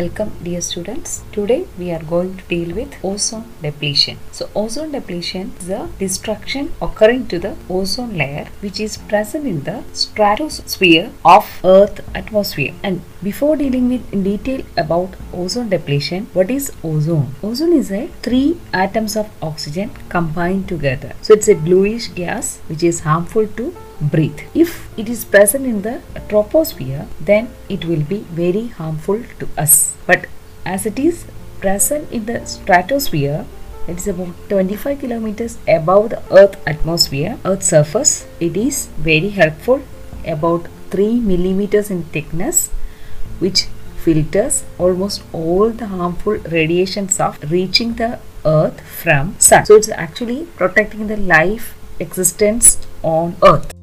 Welcome dear students. Today we are going to deal with ozone depletion. So ozone depletion is the destruction occurring to the ozone layer which is present in the stratosphere of earth atmosphere. And before dealing with in detail about ozone depletion, what is ozone? Ozone is a three atoms of oxygen combined together. So it's a bluish gas which is harmful to breathe. If it is present in the troposphere, then it will be very harmful to us. But as it is present in the stratosphere, it is about 25 kilometers above the earth atmosphere, earth surface. It is very helpful, about 3 millimeters in thickness, which filters almost all the harmful radiations of reaching the earth from sun. So it's actually protecting the life existence on earth.